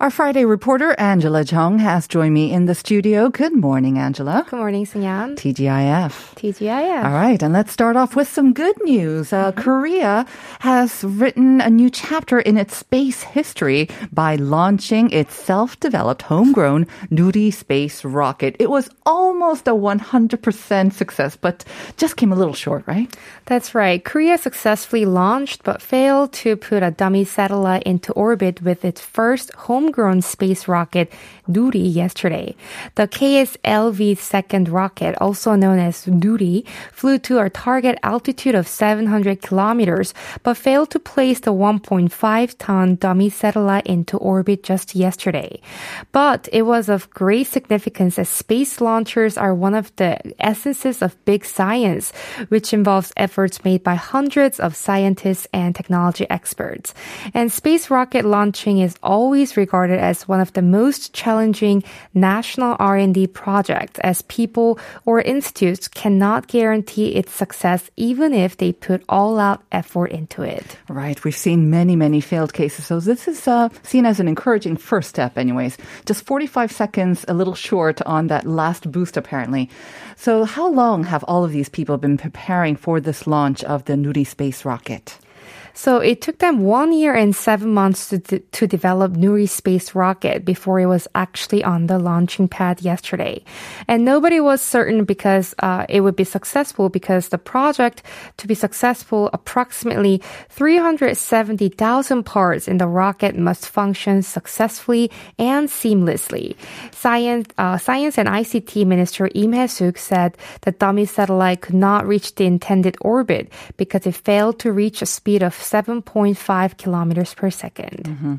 Our Friday reporter, Angela Jung, has joined me in the studio. Good morning, Angela. Good morning, Sunyan. TGIF. TGIF. All right, and let's start off with some good news. Uh, Korea has written a new chapter in its space history by launching its self-developed, homegrown Nuri space rocket. It was almost a 100% success, but just came a little short, right? That's right. Korea successfully launched but failed to put a dummy satellite into orbit with its first homegrown space rocket, Nuri, yesterday. The KSLV second rocket, also known as Nuri, flew to a target altitude of 700 kilometers, but failed to place the 1.5 ton dummy satellite into orbit just yesterday. But it was of great significance as space launchers are one of the essences of big science, which involves efforts made by hundreds of scientists and technology experts. And space rocket launching is always regarded as one of the most challenging national R&D projects as people or institutes cannot guarantee its success even if they put all out effort into it. Right. We've seen many, many failed cases. So this is uh, seen as an encouraging first step, anyways. Just 45 seconds, a little short on that last boost, apparently. So how long have all of these people been preparing for this launch of the Nuri space rocket? So it took them one year and seven months to, to develop Nuri space rocket before it was actually on the launching pad yesterday. And nobody was certain because uh, it would be successful because the project to be successful, approximately 370,000 parts in the rocket must function successfully and seamlessly. Science, uh, Science and ICT Minister Im Hae-suk said the dummy satellite could not reach the intended orbit because it failed to reach a speed of 7.5 kilometers per 2nd mm-hmm.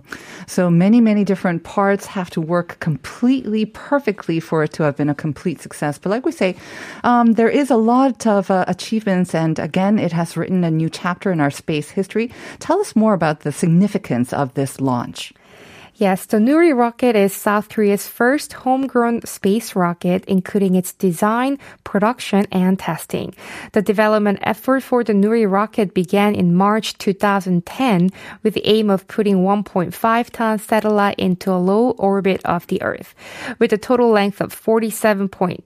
So many, many different parts have to work completely perfectly for it to have been a complete success. But like we say, um, there is a lot of uh, achievements, and again, it has written a new chapter in our space history. Tell us more about the significance of this launch. Yes, the Nuri rocket is South Korea's first homegrown space rocket, including its design, production, and testing. The development effort for the Nuri rocket began in March 2010 with the aim of putting 1.5 ton satellite into a low orbit of the Earth. With a total length of 47.2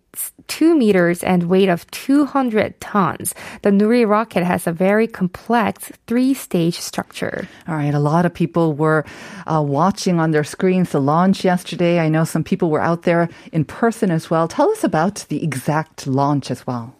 2 meters and weight of 200 tons. The Nuri rocket has a very complex three-stage structure. All right, a lot of people were uh, watching on their screens the launch yesterday. I know some people were out there in person as well. Tell us about the exact launch as well.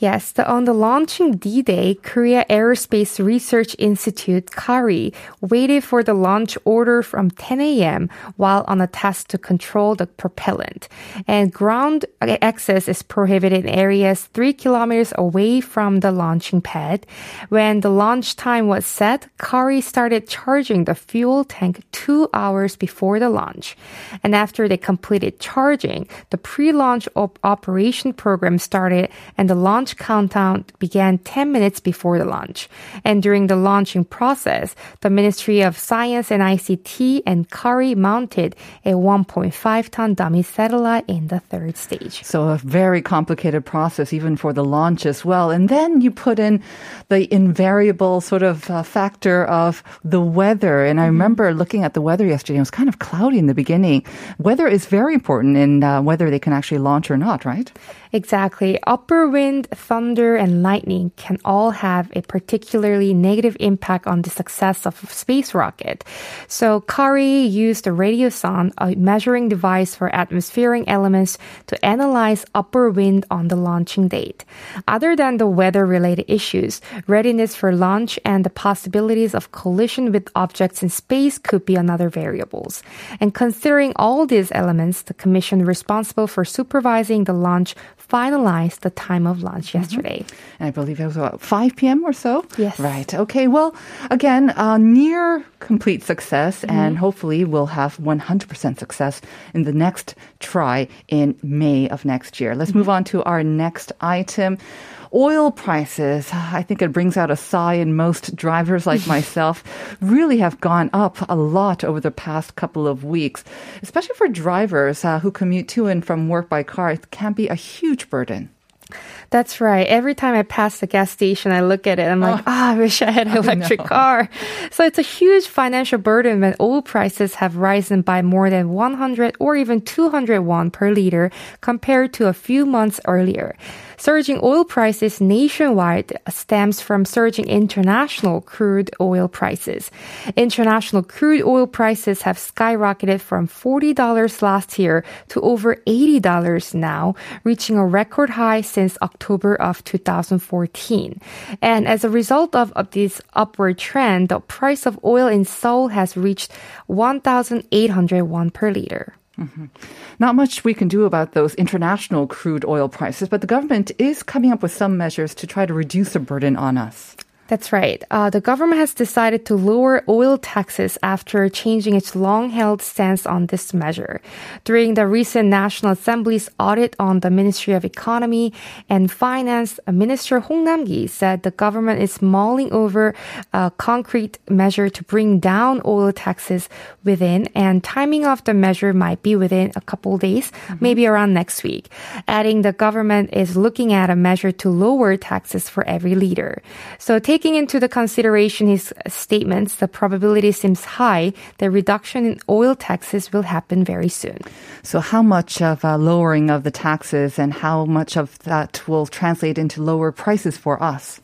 Yes, the, on the launching D-Day, Korea Aerospace Research Institute, KARI, waited for the launch order from 10 a.m. while on a test to control the propellant. And ground access is prohibited in areas three kilometers away from the launching pad. When the launch time was set, KARI started charging the fuel tank two hours before the launch. And after they completed charging, the pre-launch op- operation program started and the launch launch countdown began 10 minutes before the launch. And during the launching process, the Ministry of Science and ICT and KARI mounted a 1.5 ton dummy satellite in the third stage. So a very complicated process even for the launch as well. And then you put in the invariable sort of uh, factor of the weather. And I mm-hmm. remember looking at the weather yesterday. It was kind of cloudy in the beginning. Weather is very important in uh, whether they can actually launch or not, right? Exactly. Upper wind, thunder, and lightning can all have a particularly negative impact on the success of a space rocket. So KARI used the radiosonde, a measuring device for atmospheric elements, to analyze upper wind on the launching date. Other than the weather-related issues, readiness for launch and the possibilities of collision with objects in space could be another variables. And considering all these elements, the commission responsible for supervising the launch finalized the time of launch yesterday. And I believe it was about 5 p.m. or so? Yes. Right. Okay. Well, again, uh, near complete success, and hopefully we'll have 100% success in the next try in May of next year. Let's move on to our next item. Oil prices, I think it brings out a sigh in most drivers like myself, really have gone up a lot over the past couple of weeks, especially for drivers uh, who commute to and from work by car. It can be a huge burden. That's right. Every time I pass the gas station, I look at it. I'm like, ah, I wish I had an electric car. So it's a huge financial burden when oil prices have risen by more than 100 or even 200 won per liter compared to a few months earlier. Surging oil prices nationwide stems from surging international crude oil prices. International crude oil prices have skyrocketed from $40 last year to over $80 now, reaching a record high since October of 2014. And as a result of, of this upward trend, the price of oil in Seoul has reached 1,800 won per liter. Mm-hmm. Not much we can do about those international crude oil prices, but the government is coming up with some measures to try to reduce the burden on us. That's right. Uh, the government has decided to lower oil taxes after changing its long held stance on this measure. During the recent National Assembly's audit on the Ministry of Economy and Finance, Minister Hong Nam-gi said the government is mulling over a concrete measure to bring down oil taxes within, and timing of the measure might be within a couple days, maybe around next week. Adding the government is looking at a measure to lower taxes for every liter. So taking into the consideration his statements, the probability seems high that reduction in oil taxes will happen very soon. So, how much of a lowering of the taxes and how much of that will translate into lower prices for us?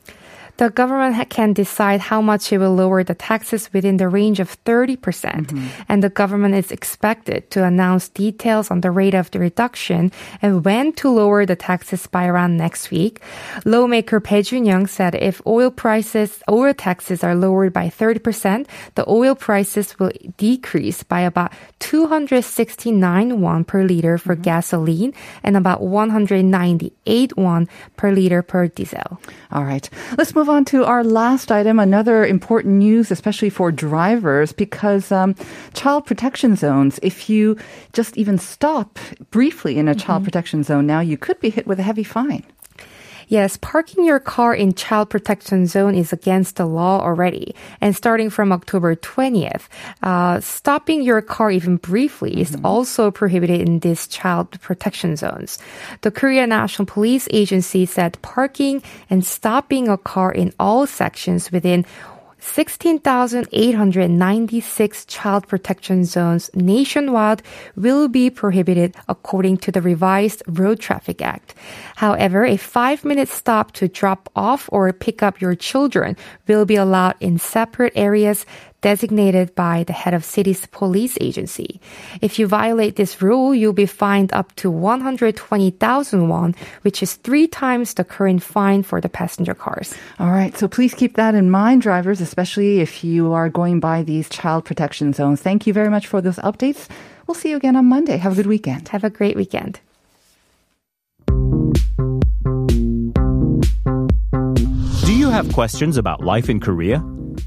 The government can decide how much it will lower the taxes within the range of 30%, percent mm-hmm. and the government is expected to announce details on the rate of the reduction and when to lower the taxes by around next week. Lawmaker Bae Jun-young said if oil prices, oil taxes are lowered by 30%, the oil prices will decrease by about 269 won per liter for mm-hmm. gasoline and about 198 won per liter per diesel. All right. Let's move on to our last item. Another important news, especially for drivers, because um, child protection zones, if you just even stop briefly in a child protection zone now, you could be hit with a heavy fine. Yes, parking your car in child protection zone is against the law already. And starting from October 20th, uh, stopping your car even briefly is also prohibited in these child protection zones. The Korea National Police Agency said parking and stopping a car in all sections within 16,896 child protection zones nationwide will be prohibited according to the revised Road Traffic Act. However, a five minute stop to drop off or pick up your children will be allowed in separate areas designated by the head of city's police agency. If you violate this rule, you'll be fined up to 120,000 won, which is three times the current fine for the passenger cars. All right. So please keep that in mind, drivers, especially if you are going by these child protection zones. Thank you very much for those updates. We'll see you again on Monday. Have a good weekend. Have a great weekend. Do you have questions about life in Korea?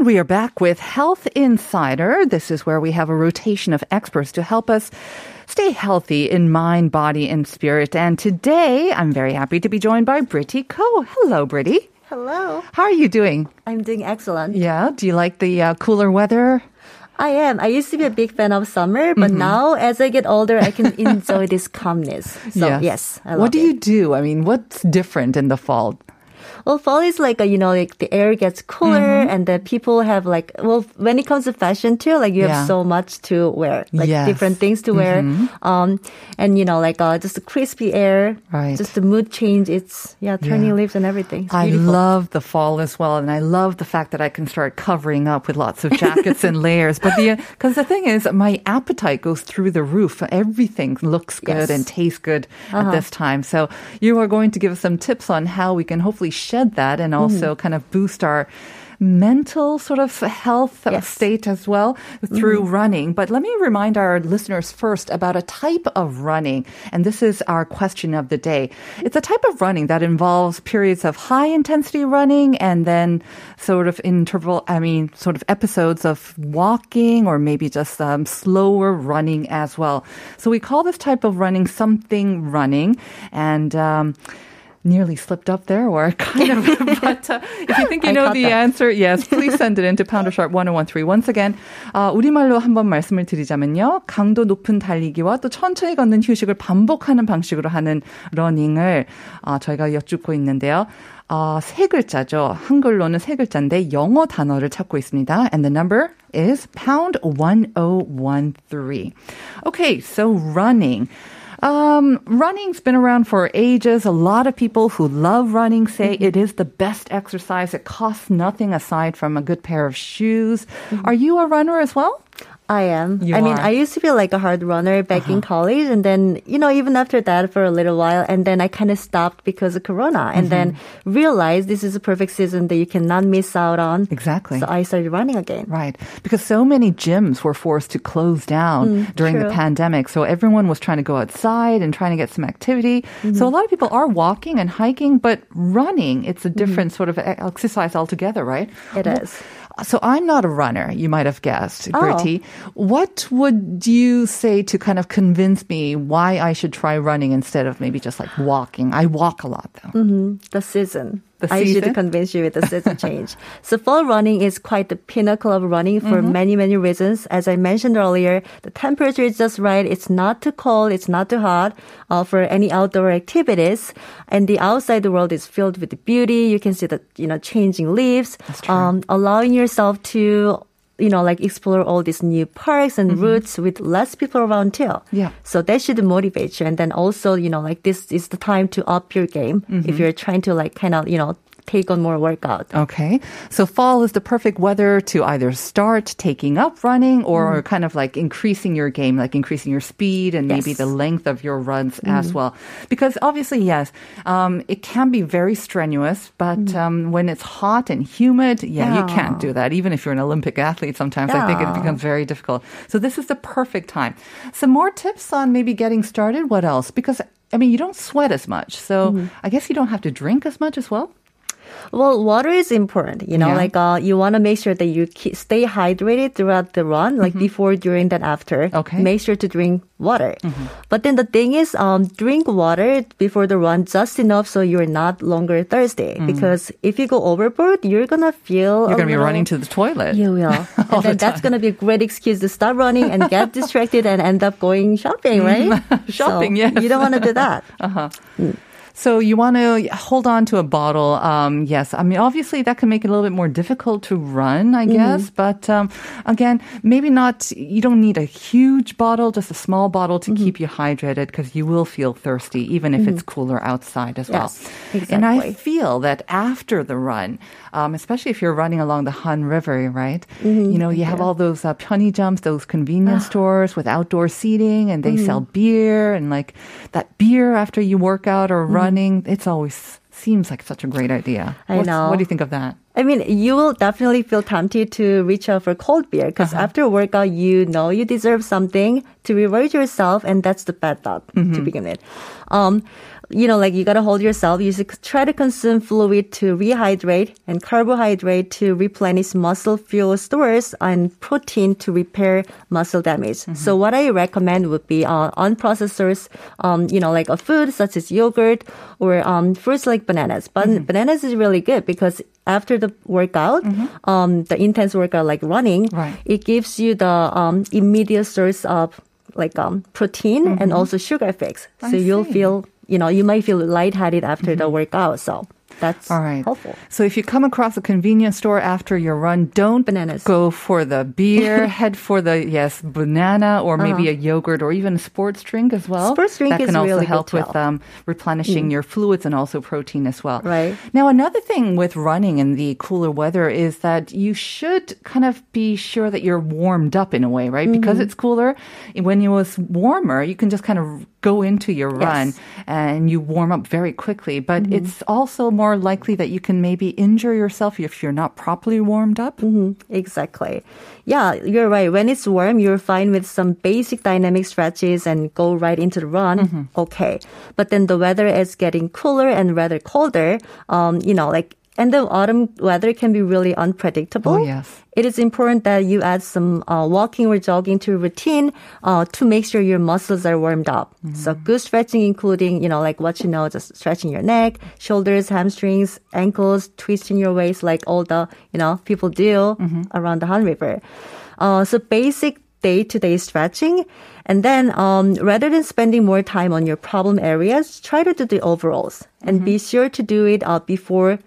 And we are back with Health Insider. This is where we have a rotation of experts to help us stay healthy in mind, body, and spirit. And today, I'm very happy to be joined by Britty Ko. Hello, Britty. Hello. How are you doing? I'm doing excellent. Yeah. Do you like the uh, cooler weather? I am. I used to be a big fan of summer, but now as I get older, I can enjoy this calmness. So yes, I love what do it. you do? I mean, what's different in the fall? Well, fall is like a, you know, like the air gets cooler and the people have like, well, when it comes to fashion too, like you Yeah. have so much to wear, like Yes. different things to wear. Um, and you know, like, uh, just the crispy air, Right. just the mood change. It's, yeah, turning Yeah. leaves and everything. I love the fall as well, and I love the fact that I can start covering up with lots of jackets and layers. But the because the thing is, my appetite goes through the roof. Everything looks good Yes. and tastes good at this time. So you are going to give us some tips on how we can hopefully shed that and also kind of boost our mental sort of health Yes. state as well through running. But let me remind our listeners first about a type of running. And this is our question of the day. It's a type of running that involves periods of high intensity running and then sort of interval, I mean, sort of episodes of walking or maybe just um, slower running as well. So we call this type of running something running. And, um, nearly slipped up there or kind of but uh, if you think you know the that. answer yes please send it into pounder sharp 1013 once again 어, 우리말로 한번 말씀을 드리자면요 강도 높은 달리기와 또 천천히 걷는 휴식을 반복하는 방식으로 하는 러닝을 어, 저희가 여쭙고 있는데요 어, 세 글자죠 한글로는 세 글자인데 영어 단어를 찾고 있습니다 and the number is pound 1013 okay so running um, running's been around for ages. A lot of people who love running say Mm-hmm. it is the best exercise. It costs nothing aside from a good pair of shoes. Are you a runner as well? I am. You I mean, are. Uh-huh. I used to be like a hard runner back in college, and then you know, even after that for a little while, and then I kind of stopped because of Corona, and then Mm-hmm. realized this is a perfect season that you cannot miss out on. Exactly. So I started running again. Right. Because so many gyms were forced to close down during the Mm, pandemic. So everyone was trying to go outside and trying to get some activity. Mm-hmm. So a lot of people are walking and hiking, but running, it's Mm-hmm. a different sort of e- exercise altogether, right? It Well, is. So I'm not a runner, you might have guessed, Oh. Bertie. What would you say to kind of convince me why I should try running instead of maybe just like walking? I walk a lot though. Mm-hmm. The season. The I season? should convince you with the season change. So fall running is quite the pinnacle of running for Mm-hmm. many, many reasons. As I mentioned earlier, the temperature is just right. It's not too cold. It's not too hot uh, for any outdoor activities. And the outside world is filled with beauty. You can see the, you know, changing leaves. That's true. Um, allowing yourself to you know, like explore all these new parks and routes with less people around too. Mm-hmm. Yeah. So that should motivate you. And then also, you know, like this is the time to up your game Mm-hmm. if you're trying to like kind of, you know, take on more workout. Okay. So fall is the perfect weather to either start taking up running or kind of like increasing your game, like increasing your speed and maybe the length of your runs as well. Because obviously, yes, um, it can be very strenuous, but um, when it's hot and humid, yeah, you can't do that. Even if you're an Olympic athlete, sometimes I think it becomes very difficult. So this is the perfect time. Some more tips on maybe getting started. What else? Because I mean, you don't sweat as much. So I guess you don't have to drink as much as well. Well, water is important, you know, Yeah. like, uh, you want to make sure that you stay hydrated throughout the run, like before, during, then after. Mm-hmm. Okay. Mm-hmm. Make sure to drink water. But then the thing is, um, drink water before the run just enough so you're not longer thirsty. Because if you go overboard, you're gonna feel Mm. You're going to be running to the toilet. You will. and then that's going to be a great excuse to stop running and get distracted and end up going shopping, right? Shopping, So yes. You don't want to do that. So you want to hold on to a bottle. Um, yes, I mean obviously that can make it a little bit more difficult to run, I guess. But um, again, maybe not. You don't need a huge bottle, just a small bottle to keep you hydrated because you will feel thirsty even if it's cooler outside as well. Yes, And I feel that after the run, um, especially if you're running along the Han River, right? You know, you have all those uh, jumps, those convenience stores with outdoor seating, and they sell beer and like that beer after you work out or running. It's always seems like such a great idea. I What's- know. What do you think of that? I mean, you will definitely feel tempted to reach out for cold beer because Uh-huh. after a workout, you know you deserve something to reward yourself, and that's the bad thought Mm-hmm. to begin with. Um, you know, like you gotta hold yourself. You should try to consume fluid to rehydrate and carbohydrate to replenish muscle fuel stores and protein to repair muscle damage. Mm-hmm. So what I recommend would be uh, unprocessed source, um, you know, like a food such as yogurt or um, fruits like bananas. But Mm-hmm. bananas is really good because after the workout, um, the intense workout like running, Mm-hmm. Right. it gives you the um, immediate source of like um, protein and also sugar fix. Mm-hmm. I So you'll see. Mm-hmm. feel, you know, you might feel lightheaded after the mm-hmm. workout. So that's All right. helpful. So if you come across a convenience store after your run, don't Bananas. go for the beer. head for the yes banana or maybe a yogurt or even a sports drink as well. Uh-huh. Sports drink that is can also really help with. Mm. um, replenishing your fluids and also protein as well. Right. Now another thing with running in the cooler weather is that you should kind of be sure that you're warmed up in a way, right? Because Mm-hmm. it's cooler. When it was warmer, you can just kind of go into your run Yes. Mm-hmm. and you warm up very quickly. But it's also more likely that you can maybe injure yourself if you're not properly warmed up. Mm-hmm. Exactly. Yeah, you're right. When it's warm, you're fine with some basic dynamic stretches and go right into the run. Mm-hmm. Okay. But then the weather is getting cooler and rather colder. Um, you know, like, and the autumn weather can be really unpredictable. Oh, yes. It is important that you add some uh, walking or jogging to your routine uh, to make sure your muscles are warmed up. So good stretching, including you know like what you know, just stretching your neck, shoulders, hamstrings, ankles, twisting your waist, like all the you know people do around the Han River. Uh, so basic day-to-day stretching, and then um, rather than spending more time on your problem areas, try to do the overalls and be sure to do it uh, before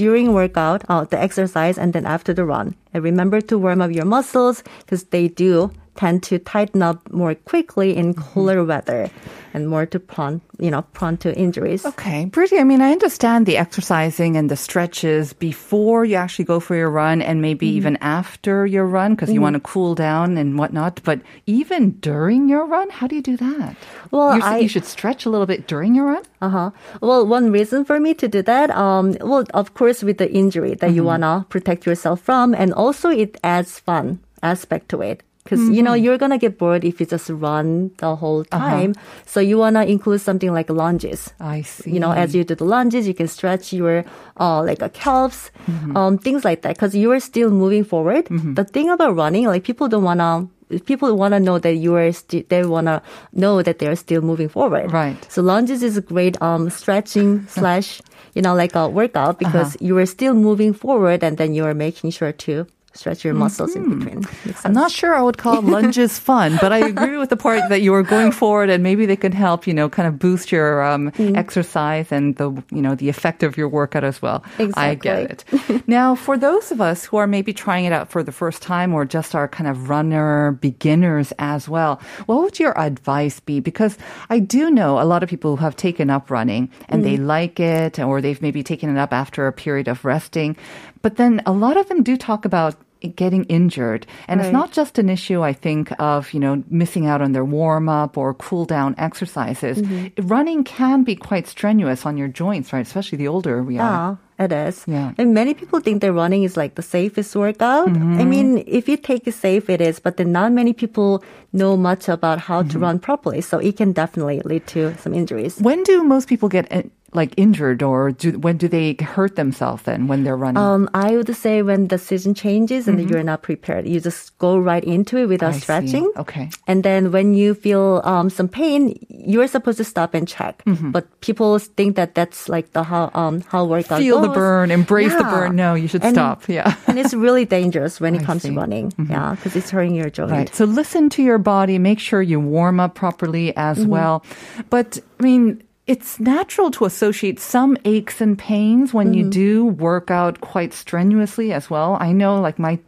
during workout, uh, the exercise, and then after the run. And remember to warm up your muscles because they do tend to tighten up more quickly in cooler weather and more to prone, you know, prone to injuries. Okay, Britty, I mean, I understand the exercising and the stretches before you actually go for your run and maybe Mm-hmm. even after your run because you want to cool down and whatnot. But even during your run, how do you do that? Well, you, I- you should stretch a little bit during your run? Uh huh. Well, one reason for me to do that, um, well, of course, with the injury that you wanna protect yourself from, and also it adds fun aspect to it. Because you know you're gonna get bored if you just run the whole time. So you wanna include something like lunges. I see. You know, as you do the lunges, you can stretch your uh, like a calves, um, things like that. Because you are still moving forward. The thing about running, like people don't wanna. People want to know that you are. Sti- they want to know that they are still moving forward. Right. So lunges is a great um, stretching slash, you know, like a workout because Uh-huh. you are still moving forward and then you are making sure to stretch your muscles in mm-hmm. between. I'm not sure I would call lunges fun, but I agree with the part that you were going forward and maybe they can help, you know, kind of boost your um, mm-hmm. exercise and the, you know, the effect of your workout as well. I get it. now, for those of us who are maybe trying it out for the first time or just are kind of runner beginners as well, what would your advice be? Because I do know a lot of people who have taken up running and they mm-hmm. like it or they've maybe taken it up after a period of resting. But then a lot of them do talk about getting injured. And it's not just an issue, I think, of, you know, missing out on their warm up or cool down exercises. Mm-hmm. Running can be quite strenuous on your joints, right? Especially the older we are. Yeah, it is. Yeah. And many people think that running is like the safest workout. I mm-hmm. mean, if you take it safe, it is, but then not many people know much about how to mm-hmm. run properly. So it can definitely lead to some injuries. When do most people get uh, like injured or do, when do they hurt themselves then when they're running? Um, I would say when the season changes and you're not prepared, you just go right into it without I see. stretching. Okay. And then when you feel um, some pain, you're supposed to stop and check. But people think that that's like the how um how workout Feel the burn, embrace the burn. No, you should And- stop. Yeah. and it's really dangerous when it I comes see. to running. Yeah, because it's hurting your joint. Right. So listen to your body. Make sure you warm up properly as well. But I mean, it's natural to associate some aches and pains when mm-hmm. you do work out quite strenuously as well. I know, like my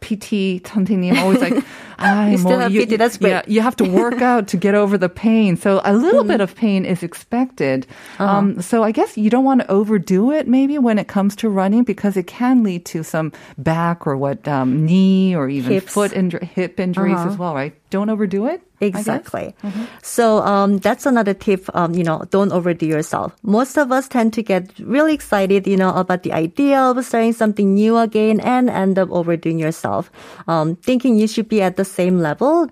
PT Tantini always like, I you still have you, PT, that's great. Yeah, you have to work out to get over the pain. So a little mm. bit of pain is expected. Uh-huh. Um, so I guess you don't want to overdo it maybe when it comes to running because it can lead to some back or what um, knee or even Hips. foot and hip injuries uh-huh. as well, right? Don't overdo it. Exactly. So um, that's another tip. Um, you know, don't overdo yourself. Most of us tend to get really excited, you know, about the idea of starting something new again and end up overdoing yourself, um, thinking you should be at the same level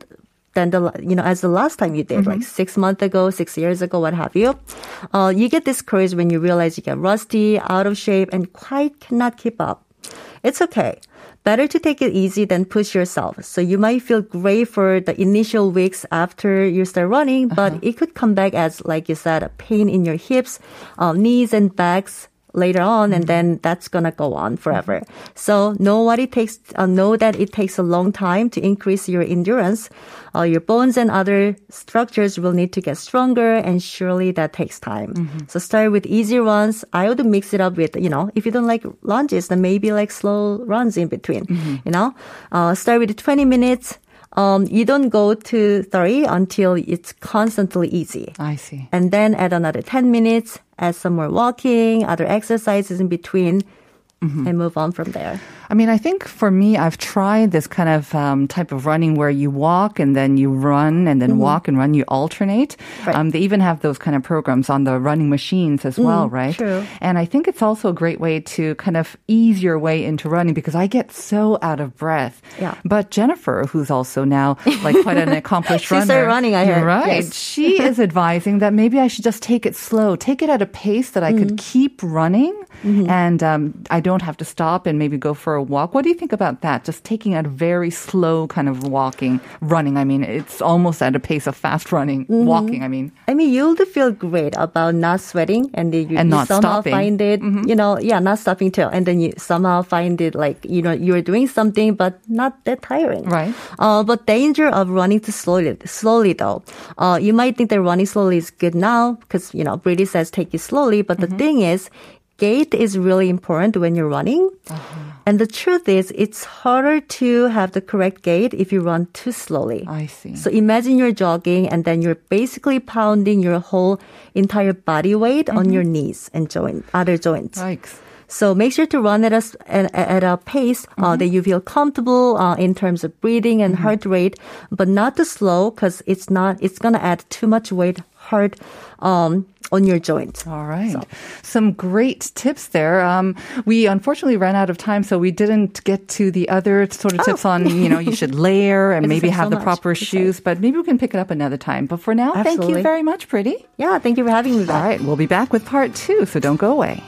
than the you know as the last time you did, like six months ago, six years ago, what have you. Uh, you get discouraged when you realize you get rusty, out of shape, and quite cannot keep up. It's okay. Better to take it easy than push yourself. So you might feel great for the initial weeks after you start running, but it could come back as, like you said, a pain in your hips, uh, knees and backs later on, and then that's gonna go on forever. So know what it takes. Uh, know that it takes a long time to increase your endurance. Uh, your bones and other structures will need to get stronger, and surely that takes time. So start with easy runs. I would mix it up with, you know, if you don't like lunges, then maybe like slow runs in between. You know, uh, start with 20 minutes. Um, you don't go to 30 until it's constantly easy. I see. And then add another 10 minutes, add some more walking, other exercises in between, and move on from there. I mean, I think for me, I've tried this kind of um, type of running where you walk and then you run and then walk and run. You alternate. Mm-hmm. Right. Um, they even have those kind of programs on the running machines as well, right? Mm, true. And I think it's also a great way to kind of ease your way into running because I get so out of breath. Yeah. But Jennifer, who's also now like quite an accomplished She runner, started running, I heard. Right. Yes. She is advising that maybe I should just take it slow, take it at a pace that I could Mm-hmm. keep running, and um, I don't have to stop and maybe go for a walk. What do you think about that? Just taking a very slow kind of walking, running. I mean, it's almost at a pace of fast running, Mm-hmm. walking. I mean, I mean, you'll feel great about not sweating, and then you, And you somehow stopping. find it, you know, yeah, not stopping too, and then you somehow find it like you know you're doing something, but not that tiring, Right. Uh, but danger of running too slowly, slowly though. Uh, you might think that running slowly is good now because you know Brady says take it slowly, but Mm-hmm. the thing is. Gait is really important when you're running. Uh-huh. And the truth is, it's harder to have the correct gait if you run too slowly. I see. So imagine you're jogging and then you're basically pounding your whole entire body weight on your knees and joint, other joints. Yikes. So make sure to run at a, at, a pace uh, that you feel comfortable uh, in terms of breathing and heart rate, but not too slow because it's not, it's going to add too much weight, hard, um, on your joints. All right. Some great tips there. Um, we unfortunately ran out of time, so we didn't get to the other sort of tips on, you know, you should layer and maybe have so the much. proper shoes, but maybe we can pick it up another time. But for now, thank you very much, Britty. Yeah. Thank you for having me All back. right. We'll be back with part two, so don't go away.